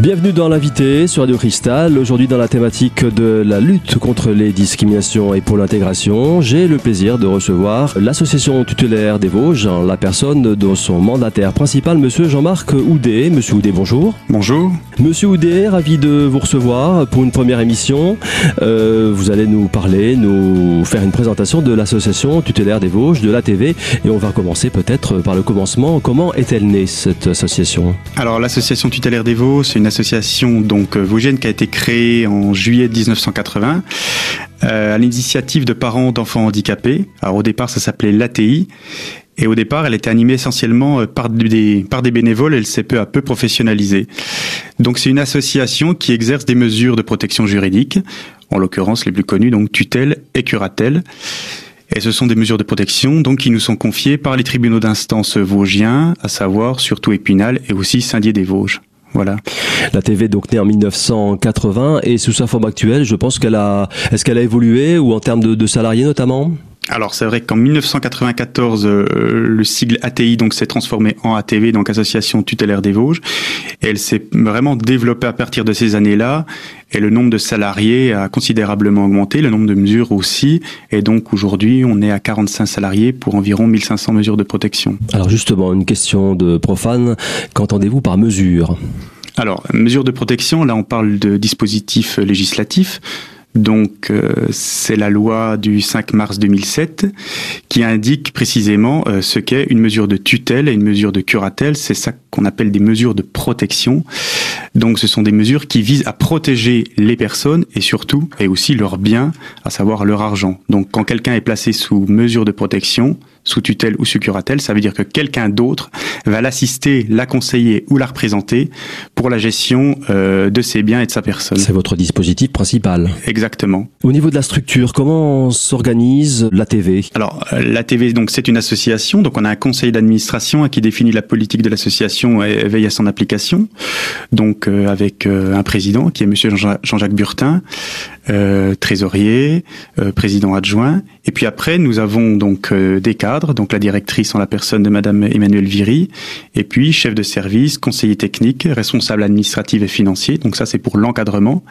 Bienvenue dans l'invité sur Radio Cristal. Aujourd'hui, dans la thématique de la lutte contre les discriminations et pour l'intégration, j'ai le plaisir de recevoir l'association tutélaire des Vosges, la personne de son mandataire principal, monsieur Jean-Marc Houdet. Monsieur Houdet, bonjour. Bonjour. Monsieur Houdet, ravi de vous recevoir pour une première émission. Euh, vous allez nous parler, nous faire une présentation de l'association tutélaire des Vosges, de la TV, et on va commencer peut-être par le commencement. Comment est-elle née cette association? Alors, l'association tutélaire des Vosges, c'est une association donc euh, vosgienne qui a été créée en juillet 1980 euh, à l'initiative de parents d'enfants handicapés. Alors au départ, ça s'appelait l'ATI. Et au départ, elle était animée essentiellement euh, par des, par des bénévoles. Elle s'est peu à peu professionnalisée. Donc c'est une association qui exerce des mesures de protection juridique, en l'occurrence les plus connues, donc tutelle et curatelle. Et ce sont des mesures de protection donc qui nous sont confiées par les tribunaux d'instance vosgiens, à savoir surtout Épinal et aussi Saint-Dié des Vosges. Voilà. La TV donc née en 1980 et sous sa forme actuelle, je pense qu'elle a, est-ce qu'elle a évolué ou en termes de, de salariés notamment? Alors c'est vrai qu'en 1994, euh, le sigle ATI donc s'est transformé en ATV, donc Association tutélaire des Vosges, et elle s'est vraiment développée à partir de ces années-là, et le nombre de salariés a considérablement augmenté, le nombre de mesures aussi, et donc aujourd'hui on est à 45 salariés pour environ 1500 mesures de protection. Alors justement, une question de profane, qu'entendez-vous par mesure? Alors, mesures de protection, là on parle de dispositifs législatifs. Donc euh, c'est la loi du 5 mars 2007 qui indique précisément euh, ce qu'est une mesure de tutelle et une mesure de curatelle. C'est ça qu'on appelle des mesures de protection. Donc ce sont des mesures qui visent à protéger les personnes et surtout et aussi leurs biens, à savoir leur argent. Donc quand quelqu'un est placé sous mesure de protection, sous tutelle ou sous curatelle, ça veut dire que quelqu'un d'autre va l'assister, la conseiller ou la représenter pour la gestion euh, de ses biens et de sa personne. C'est votre dispositif principal. Exactement. Au niveau de la structure, comment s'organise la TV Alors euh, la TV, donc c'est une association, donc on a un conseil d'administration qui définit la politique de l'association et veille à son application. Donc euh, avec un président qui est Monsieur Jean-Jacques Burtin, trésorier, président adjoint, et puis après nous avons donc des cadres donc la directrice en la personne de Madame Emmanuelle Viry, et puis chef de service, conseiller technique, responsable administratif et financier. Donc ça c'est pour l'encadrement.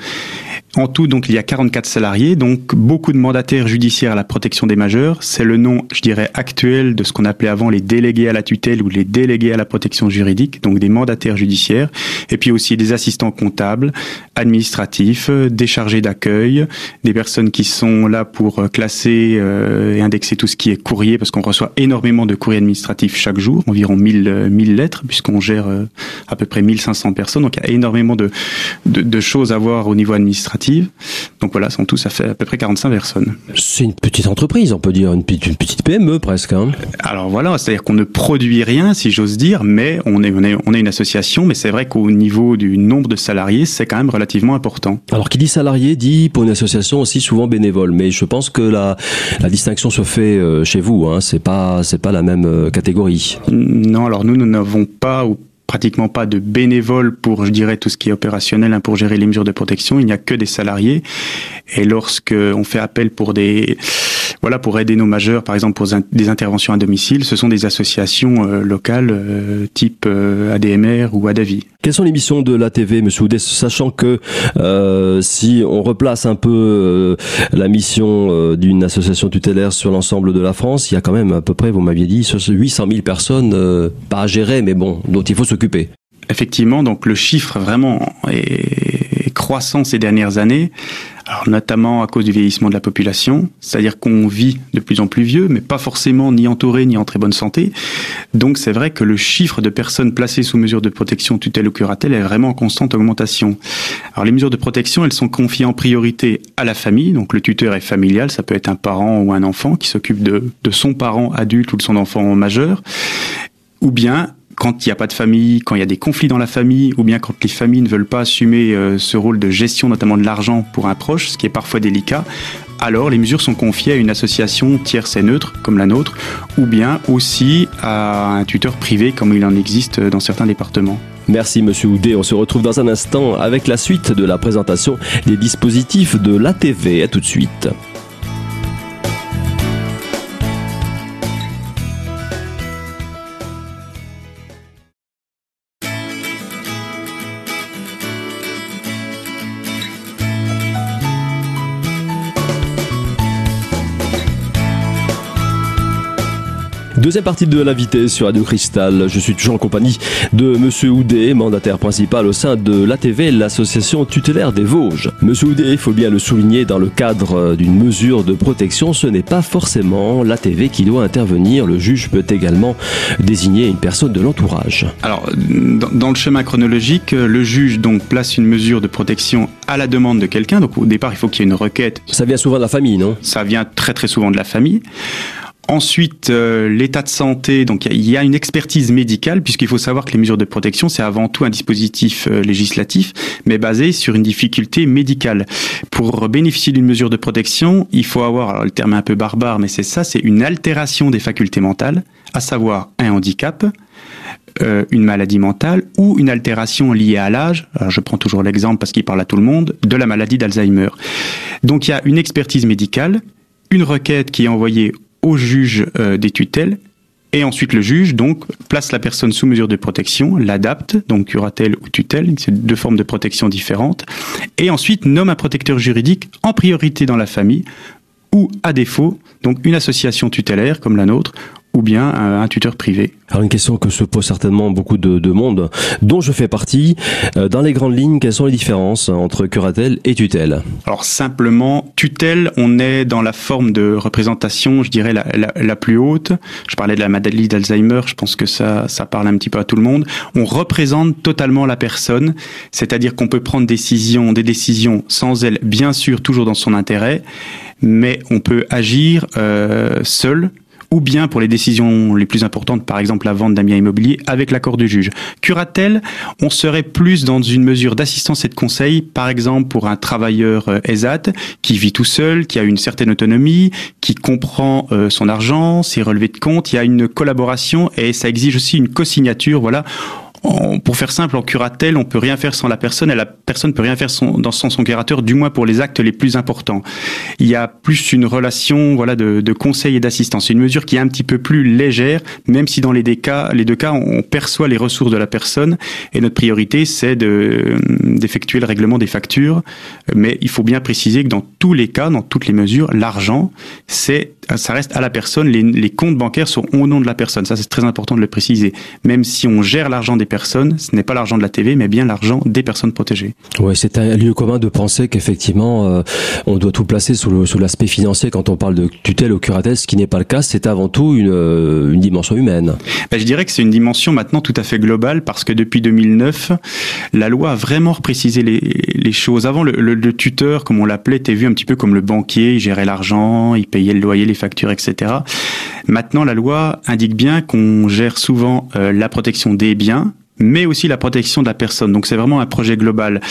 En tout, donc il y a 44 salariés, donc beaucoup de mandataires judiciaires à la protection des majeurs. C'est le nom, je dirais, actuel de ce qu'on appelait avant les délégués à la tutelle ou les délégués à la protection juridique, donc des mandataires judiciaires, et puis aussi des assistants comptables, administratifs, des chargés d'accueil, des personnes qui sont là pour classer euh, et indexer tout ce qui est courrier, parce qu'on reçoit énormément de courriers administratifs chaque jour, environ 1000, 1000 lettres, puisqu'on gère euh, à peu près 1500 personnes. Donc il y a énormément de, de, de choses à voir au niveau administratif. Donc voilà, en tout, ça fait à peu près 45 personnes. C'est une petite entreprise, on peut dire, une, petite, une petite PME presque. Hein. Alors voilà, c'est-à-dire qu'on ne produit rien, si j'ose dire, mais on est, on est, on est une association, mais c'est vrai qu'au niveau du nombre de salariés, c'est quand même relativement important. Alors qui dit salarié dit pour une association aussi souvent bénévole, mais je pense que la, la distinction se fait euh, chez vous. Hein. C'est pas c'est pas la même euh, catégorie. Non, alors nous nous n'avons pas ou pratiquement pas de bénévoles pour, je dirais, tout ce qui est opérationnel, hein, pour gérer les mesures de protection. Il n'y a que des salariés. Et lorsque on fait appel pour des, voilà, pour aider nos majeurs, par exemple pour des interventions à domicile, ce sont des associations euh, locales euh, type euh, ADMR ou ADAVI. Quelles sont les missions de l'ATV, Monsieur Houdet, sachant que si on replace un peu la mission d'une association tutélaire sur l'ensemble de la France, il y a quand même à peu près, vous m'aviez dit, 800 000 personnes, pas à gérer, mais bon, dont il faut s'occuper. Effectivement, donc le chiffre vraiment est croissant ces dernières années. Notamment à cause du vieillissement de la population, c'est-à-dire qu'on vit de plus en plus vieux, mais pas forcément ni entouré ni en très bonne santé. Donc c'est vrai que le chiffre de personnes placées sous mesure de protection tutelle ou curatelle est vraiment en constante augmentation. Alors les mesures de protection, elles sont confiées en priorité à la famille, donc le tuteur est familial, ça peut être un parent ou un enfant qui s'occupe de, de son parent adulte ou de son enfant majeur, ou bien quand il n'y a pas de famille, quand il y a des conflits dans la famille, ou bien quand les familles ne veulent pas assumer euh, ce rôle de gestion, notamment de l'argent pour un proche, ce qui est parfois délicat, alors les mesures sont confiées à une association tierce et neutre comme la nôtre, ou bien aussi à un tuteur privé comme il en existe dans certains départements. Merci Monsieur Houdet, on se retrouve dans un instant avec la suite de la présentation des dispositifs de l'ATV. À tout de suite. Deuxième partie de l'invité sur Radio Cristal. Je suis toujours en compagnie de Monsieur Houdet, mandataire principal au sein de l'ATV, l'association tutélaire des Vosges. Monsieur Houdet, il faut bien le souligner, dans le cadre d'une mesure de protection, ce n'est pas forcément l'ATV qui doit intervenir. Le juge peut également désigner une personne de l'entourage. Alors, dans, le schéma chronologique, le juge donc place une mesure de protection à la demande de quelqu'un. Donc, au départ, il faut qu'il y ait une requête. Ça vient souvent de la famille, non? Ça vient très très souvent de la famille. Ensuite, euh, l'état de santé, donc il y, a une expertise médicale, puisqu'il faut savoir que les mesures de protection, c'est avant tout un dispositif euh, législatif, mais basé sur une difficulté médicale. Pour bénéficier d'une mesure de protection, il faut avoir, alors le terme est un peu barbare, mais c'est ça, c'est une altération des facultés mentales, à savoir un handicap, euh, une maladie mentale ou une altération liée à l'âge, je prends toujours l'exemple parce qu'il parle à tout le monde, de la maladie d'Alzheimer. Donc il y a une expertise médicale, une requête qui est envoyée au juge euh, des tutelles. Et ensuite le juge donc place la personne sous mesure de protection, l'adapte, donc curatelle ou tutelle, c'est deux formes de protection différentes, et ensuite nomme un protecteur juridique en priorité dans la famille ou à défaut donc une association tutélaire comme la nôtre ou bien un, tuteur privé. Alors une question que se pose certainement beaucoup de, de monde, dont je fais partie. Euh, dans les grandes lignes, quelles sont les différences entre curatelle et tutelle? Alors simplement, tutelle, on est dans la forme de représentation, je dirais, la, la, la plus haute. Je parlais de la maladie d'Alzheimer, je pense que ça, ça parle un petit peu à tout le monde. On représente totalement la personne, c'est-à-dire qu'on peut prendre décision, des décisions sans elle, bien sûr, toujours dans son intérêt, mais on peut agir euh, seul ou bien pour les décisions les plus importantes, par exemple la vente d'un bien immobilier, avec l'accord du juge. Curatelle, on serait plus dans une mesure d'assistance et de conseil, par exemple pour un travailleur euh, ESAT qui vit tout seul, qui a une certaine autonomie, qui comprend euh, son argent, ses relevés de compte, il y a une collaboration et ça exige aussi une co-signature, voilà pour faire simple, en curatelle, on peut rien faire sans la personne et la personne peut rien faire sans, dans, son curateur, du moins pour les actes les plus importants. Il y a plus une relation voilà, de, de conseil et d'assistance. C'est une mesure qui est un petit peu plus légère, même si dans les deux cas, les deux cas on perçoit les ressources de la personne et notre priorité, c'est d'effectuer le règlement des factures. Mais il faut bien préciser que dans tous les cas, dans toutes les mesures, l'argent, c'est ça reste à la personne. Les, les comptes bancaires sont au nom de la personne. Ça, c'est très important de le préciser. Même si on gère l'argent des personnes, ce n'est pas l'argent de la TV, mais bien l'argent des personnes protégées. Oui, c'est un lieu commun de penser qu'effectivement, euh, on doit tout placer sous, l'aspect financier quand on parle de tutelle ou curatelle, ce qui n'est pas le cas. C'est avant tout une, euh, une dimension humaine. Ben, je dirais que c'est une dimension maintenant tout à fait globale parce que depuis 2009, la loi a vraiment précisé les, les choses. Avant, le, le, tuteur, comme on l'appelait, était vu un petit peu comme le banquier, il gérait l'argent, il payait le loyer, les factures, etc. Maintenant, la loi indique bien qu'on gère souvent euh, la protection des biens, mais aussi la protection de la personne. Donc c'est vraiment un projet global.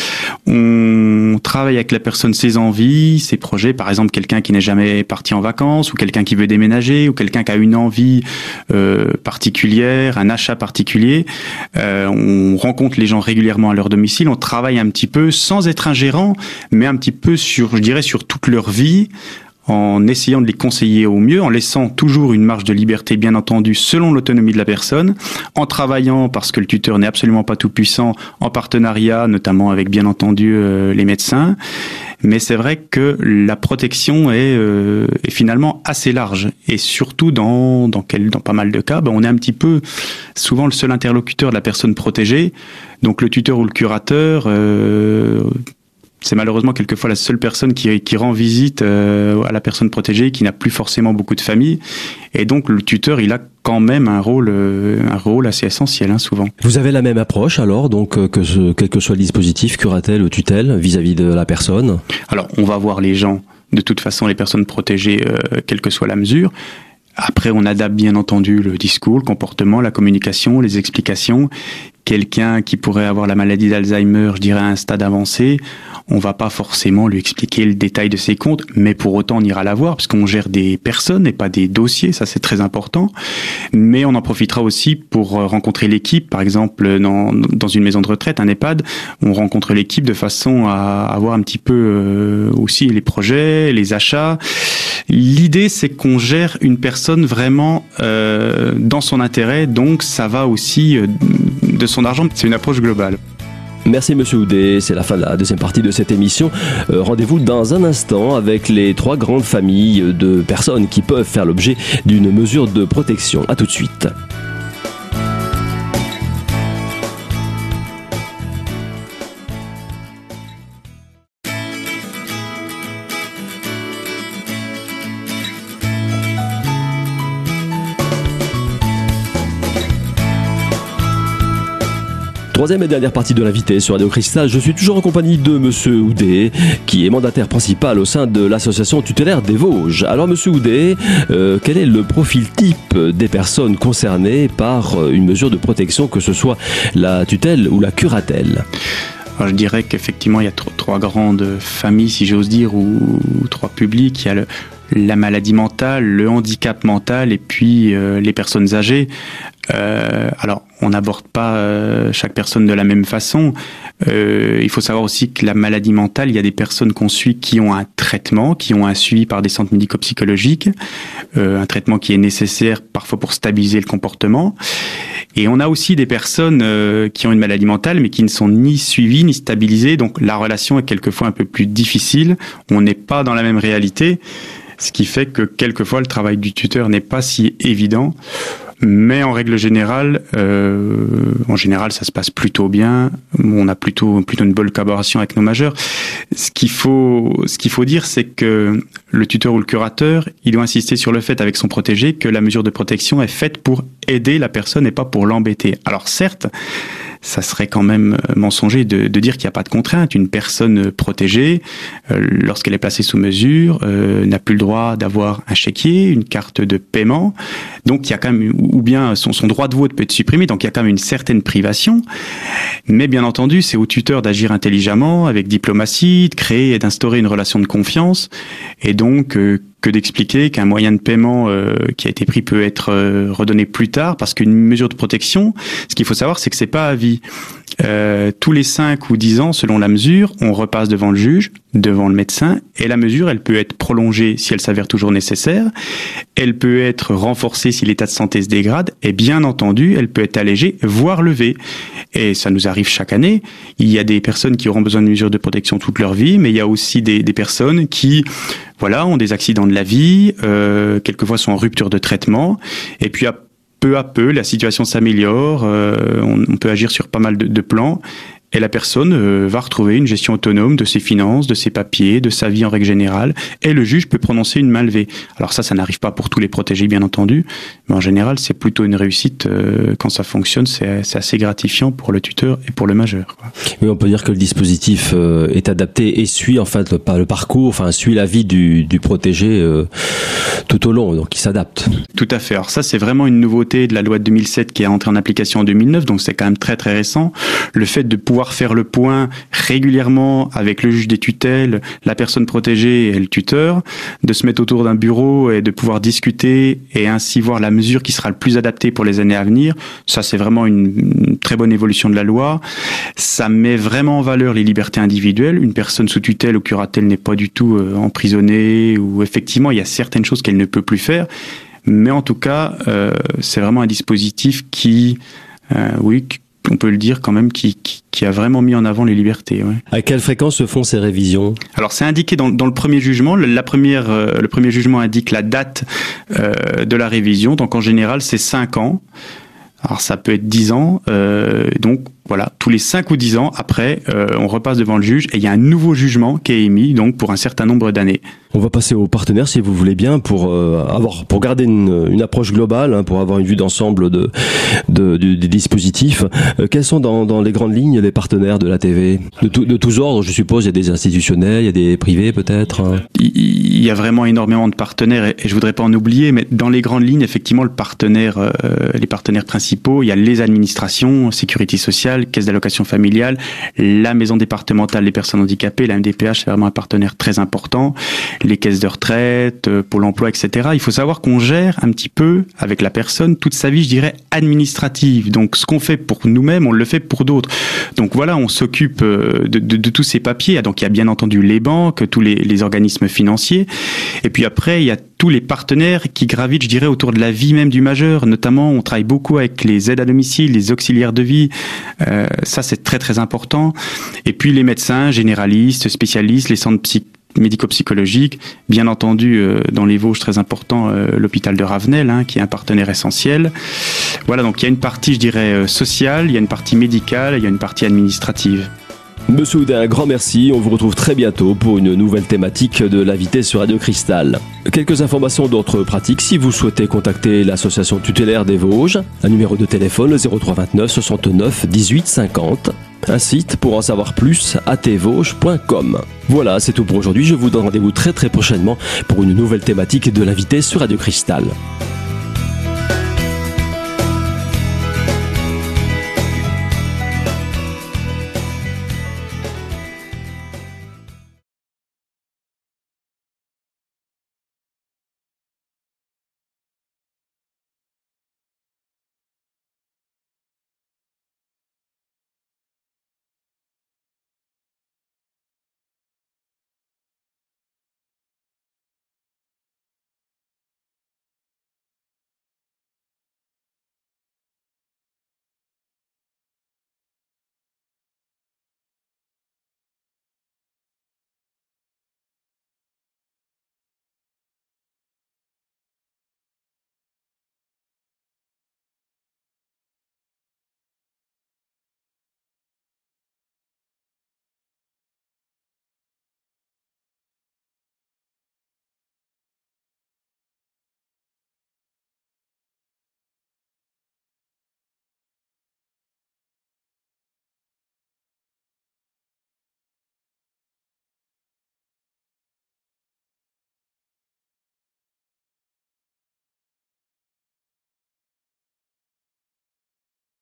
On travaille avec la personne ses envies, ses projets, par exemple quelqu'un qui n'est jamais parti en vacances, ou quelqu'un qui veut déménager, ou quelqu'un qui a une envie euh, particulière, un achat particulier. Euh, on rencontre les gens régulièrement à leur domicile, on travaille un petit peu sans être un gérant, mais un petit peu sur, je dirais, sur toute leur vie en essayant de les conseiller au mieux, en laissant toujours une marge de liberté, bien entendu, selon l'autonomie de la personne, en travaillant, parce que le tuteur n'est absolument pas tout puissant, en partenariat, notamment avec, bien entendu, euh, les médecins. Mais c'est vrai que la protection est, euh, est, finalement assez large. Et surtout, dans, dans, quel, dans pas mal de cas, ben, on est un petit peu souvent le seul interlocuteur de la personne protégée. Donc le tuteur ou le curateur... Euh, c'est malheureusement quelquefois la seule personne qui, qui rend visite euh, à la personne protégée, qui n'a plus forcément beaucoup de famille. Et donc le tuteur, il a quand même un rôle, euh, un rôle assez essentiel, hein, souvent. Vous avez la même approche alors, donc euh, que ce, quel que soit le dispositif, curatelle ou tutelle, vis-à-vis de la personne? Alors, on va voir les gens, de toute façon, les personnes protégées, quelle que soit la mesure. Après, on adapte bien entendu le discours, le comportement, la communication, les explications. Quelqu'un qui pourrait avoir la maladie d'Alzheimer, je dirais à un stade avancé, on va pas forcément lui expliquer le détail de ses comptes, mais pour autant on ira la voir parce qu'on gère des personnes et pas des dossiers, ça c'est très important. Mais on en profitera aussi pour euh, rencontrer l'équipe, par exemple dans, une maison de retraite, un EHPAD, on rencontre l'équipe de façon à avoir un petit peu euh, aussi les projets, les achats. L'idée c'est qu'on gère une personne vraiment euh, dans son intérêt, donc ça va aussi de son C'est une approche globale. Merci Monsieur Houdet, c'est la fin de la deuxième partie de cette émission. Euh, rendez-vous dans un instant avec les trois grandes familles de personnes qui peuvent faire l'objet d'une mesure de protection. A tout de suite. Troisième et dernière partie de l'invité sur Radio Cristal, je suis toujours en compagnie de Monsieur Houdet, qui est mandataire principal au sein de l'association tutélaire des Vosges. Alors Monsieur Houdet, euh, quel est le profil type des personnes concernées par euh, une mesure de protection, que ce soit la tutelle ou la curatelle? Je dirais qu'effectivement, il y a trois, grandes familles, si j'ose dire, ou, trois publics. Il y a le, la maladie mentale, le handicap mental et puis euh, les personnes âgées. Euh, alors, on n'aborde pas euh, chaque personne de la même façon. Il faut savoir aussi que la maladie mentale, il y a des personnes qu'on suit qui ont un traitement, qui ont un suivi par des centres médico-psychologiques, un traitement qui est nécessaire parfois pour stabiliser le comportement. Et on a aussi des personnes qui ont une maladie mentale, mais qui ne sont ni suivies ni stabilisées. Donc la relation est quelquefois un peu plus difficile. On n'est pas dans la même réalité, ce qui fait que quelquefois le travail du tuteur n'est pas si évident. Mais en règle générale, euh, en général, ça se passe plutôt bien. On a plutôt plutôt une bonne collaboration avec nos majeurs. Ce qu'il faut ce qu'il faut dire, c'est que le tuteur ou le curateur, il doit insister sur le fait avec son protégé que la mesure de protection est faite pour aider la personne et pas pour l'embêter. Alors certes, ça serait quand même euh, mensonger de, de dire qu'il n'y a pas de contrainte. Une personne protégée, euh, lorsqu'elle est placée sous mesure, euh, n'a plus le droit d'avoir un chéquier, une carte de paiement. Donc il y a quand même, ou bien son, son droit de vote peut être supprimé, donc il y a quand même une certaine privation. Mais bien entendu, c'est au tuteur d'agir intelligemment, avec diplomatie, de créer et d'instaurer une relation de confiance, et donc que d'expliquer qu'un moyen de paiement euh, qui a été pris peut être euh, redonné plus tard parce qu'une mesure de protection, ce qu'il faut savoir, c'est que c'est pas à vie. Euh, tous les 5 ou 10 ans, selon la mesure, on repasse devant le juge, devant le médecin, et la mesure, elle peut être prolongée si elle s'avère toujours nécessaire, elle peut être renforcée si l'état de santé se dégrade, et bien entendu, elle peut être allégée, voire levée. Et ça nous arrive chaque année. Il y a des personnes qui auront besoin de mesures de protection toute leur vie, mais il y a aussi des, personnes qui voilà, ont des accidents de la vie, euh, quelquefois sont en rupture de traitement, et puis peu à peu, la situation s'améliore, euh, on, peut agir sur pas mal de plans, et la personne euh, va retrouver une gestion autonome de ses finances, de ses papiers, de sa vie en règle générale, et le juge peut prononcer une main levée. Alors ça, ça n'arrive pas pour tous les protégés, bien entendu, mais en général, c'est plutôt une réussite euh, quand ça fonctionne. C'est assez gratifiant pour le tuteur et pour le majeur. Quoi. Oui, on peut dire que le dispositif euh, est adapté et suit en fait le, le, parcours, enfin suit la vie du, du protégé tout au long, donc il s'adapte. Tout à fait. Alors ça, c'est vraiment une nouveauté de la loi de 2007 qui est entrée en application en 2009, donc c'est quand même très très récent. Le fait de pouvoir faire le point régulièrement avec le juge des tutelles, la personne protégée et le tuteur, de se mettre autour d'un bureau et de pouvoir discuter et ainsi voir la mesure qui sera le plus adaptée pour les années à venir. Ça, c'est vraiment une, très bonne évolution de la loi. Ça met vraiment en valeur les libertés individuelles. Une personne sous tutelle ou curatelle n'est pas du tout euh, emprisonnée ou effectivement, il y a certaines choses qu'elle ne peut plus faire. Mais en tout cas, euh, c'est vraiment un dispositif qui, euh, oui, on peut le dire quand même, qui, qui, a vraiment mis en avant les libertés. Ouais. À quelle fréquence se font ces révisions? Alors c'est indiqué dans, dans, le premier jugement. La première, euh, le premier jugement indique la date euh, de la révision. Donc en général, c'est 5 ans. Alors ça peut être 10 ans. Euh, donc voilà, tous les 5 ou 10 ans, après, euh, on repasse devant le juge et il y a un nouveau jugement qui est émis donc pour un certain nombre d'années. On va passer aux partenaires si vous voulez bien pour euh, avoir pour garder une, une approche globale, hein, pour avoir une vue d'ensemble de, de, du, des dispositifs. Euh, quels sont dans, dans les grandes lignes les partenaires de la TV de, tout, de tous ordres, je suppose. Il y a des institutionnels, il y a des privés peut-être. Hein. Il y a vraiment énormément de partenaires et, et, je voudrais pas en oublier, mais dans les grandes lignes, effectivement, le partenaire, les partenaires principaux, il y a les administrations, sécurité sociale caisse d'allocation familiale, la maison départementale des personnes handicapées, la MDPH, c'est vraiment un partenaire très important, les caisses de retraite, euh, Pôle emploi, etc. Il faut savoir qu'on gère un petit peu avec la personne toute sa vie, je dirais, administrative. Donc ce qu'on fait pour nous-mêmes, on le fait pour d'autres. Donc voilà, on s'occupe euh, de, tous ces papiers. Donc il y a bien entendu les banques, tous les, les organismes financiers. Et puis après, il y a tous les partenaires qui gravitent, je dirais, autour de la vie même du majeur. Notamment, on travaille beaucoup avec les aides à domicile, les auxiliaires de vie. Euh, ça, c'est très très important. Et puis les médecins généralistes, spécialistes, les centres psychiatriques médico-psychologique. Bien entendu, euh, dans les Vosges, très important, euh, l'hôpital de Ravenel, hein, qui est un partenaire essentiel. Voilà, donc il y a une partie, je dirais, sociale, il y a une partie médicale, il y a une partie administrative. Monsieur Oudin, un grand merci. On vous retrouve très bientôt pour une nouvelle thématique de vitesse sur Radio Cristal. Quelques informations d'autres pratiques. Si vous souhaitez contacter l'association tutélaire des Vosges, un numéro de téléphone 0329 69 18 50. Un site pour en savoir plus, atvauge.com. Voilà, c'est tout pour aujourd'hui. Je vous donne rendez-vous très très prochainement pour une nouvelle thématique de l'invité sur Radio Cristal.